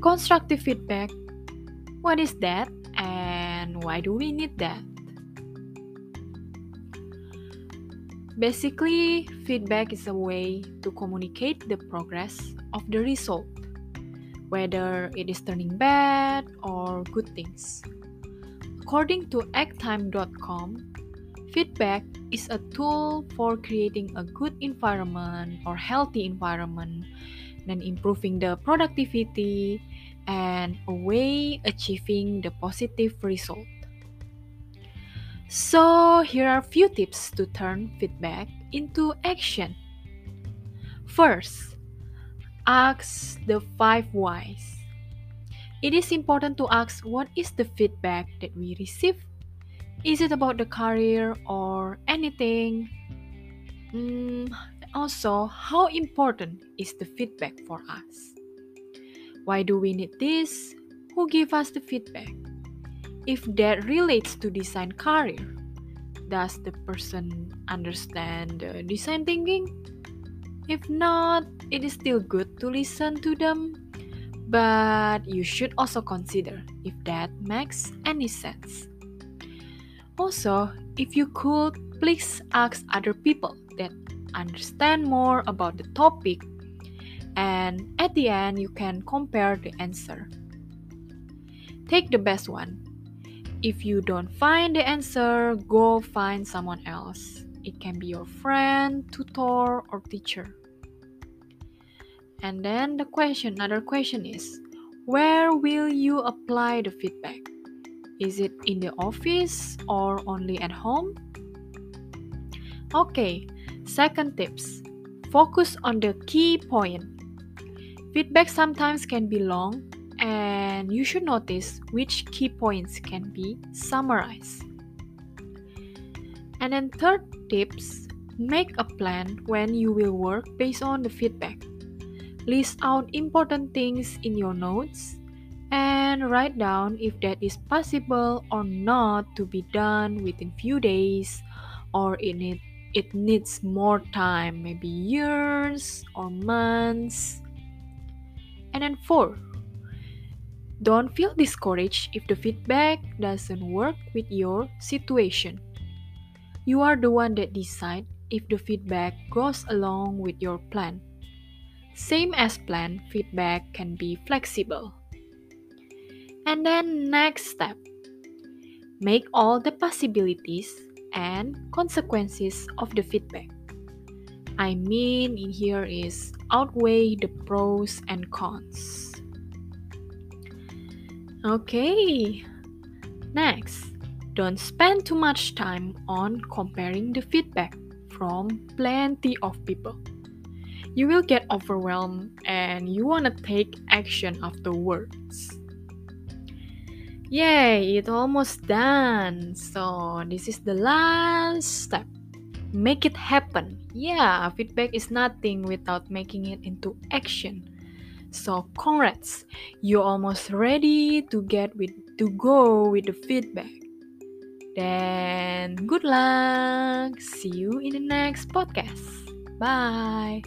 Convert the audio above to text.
Constructive feedback. What is that and why do we need that? Basically, feedback is a way to communicate the progress of the result, whether it is turning bad or good things. According to acttime.com, feedback is a tool for creating a good environment or healthy environment and improving the productivity and a way achieving the positive result. So, here are few tips to turn feedback into action. First, ask the five whys. It is important to ask what is the feedback that we receive? Is it about the career or anything? Mm, also, how important is the feedback for us? Why do we need this? Who give us the feedback? If that relates to design career, does the person understand the design thinking? If not, it is still good to listen to them, but you should also consider if that makes any sense. Also, if you could, please ask other people that understand more about the topic, and at the end, you can compare the answer. Take the best one if you don't find the answer, go find someone else. It can be your friend, tutor, or teacher. And then the question, another question is where will you apply the feedback? Is it in the office or only at home? Okay, second tips focus on the key point. Feedback sometimes can be long and you should notice which key points can be summarized. And then, third tips make a plan when you will work based on the feedback. List out important things in your notes and write down if that is possible or not to be done within few days or it, it needs more time, maybe years or months. And then four, don't feel discouraged if the feedback doesn't work with your situation. You are the one that decide if the feedback goes along with your plan. Same as plan, feedback can be flexible. And then next step. Make all the possibilities and consequences of the feedback. I mean in here is outweigh the pros and cons. Okay. Next, don't spend too much time on comparing the feedback from plenty of people. You will get overwhelmed and you want to take action afterwards. Yay, it's almost done. So, this is the last step. Make it happen. Yeah, feedback is nothing without making it into action. So congrats, you're almost ready to get with to go with the feedback. Then good luck. See you in the next podcast. Bye.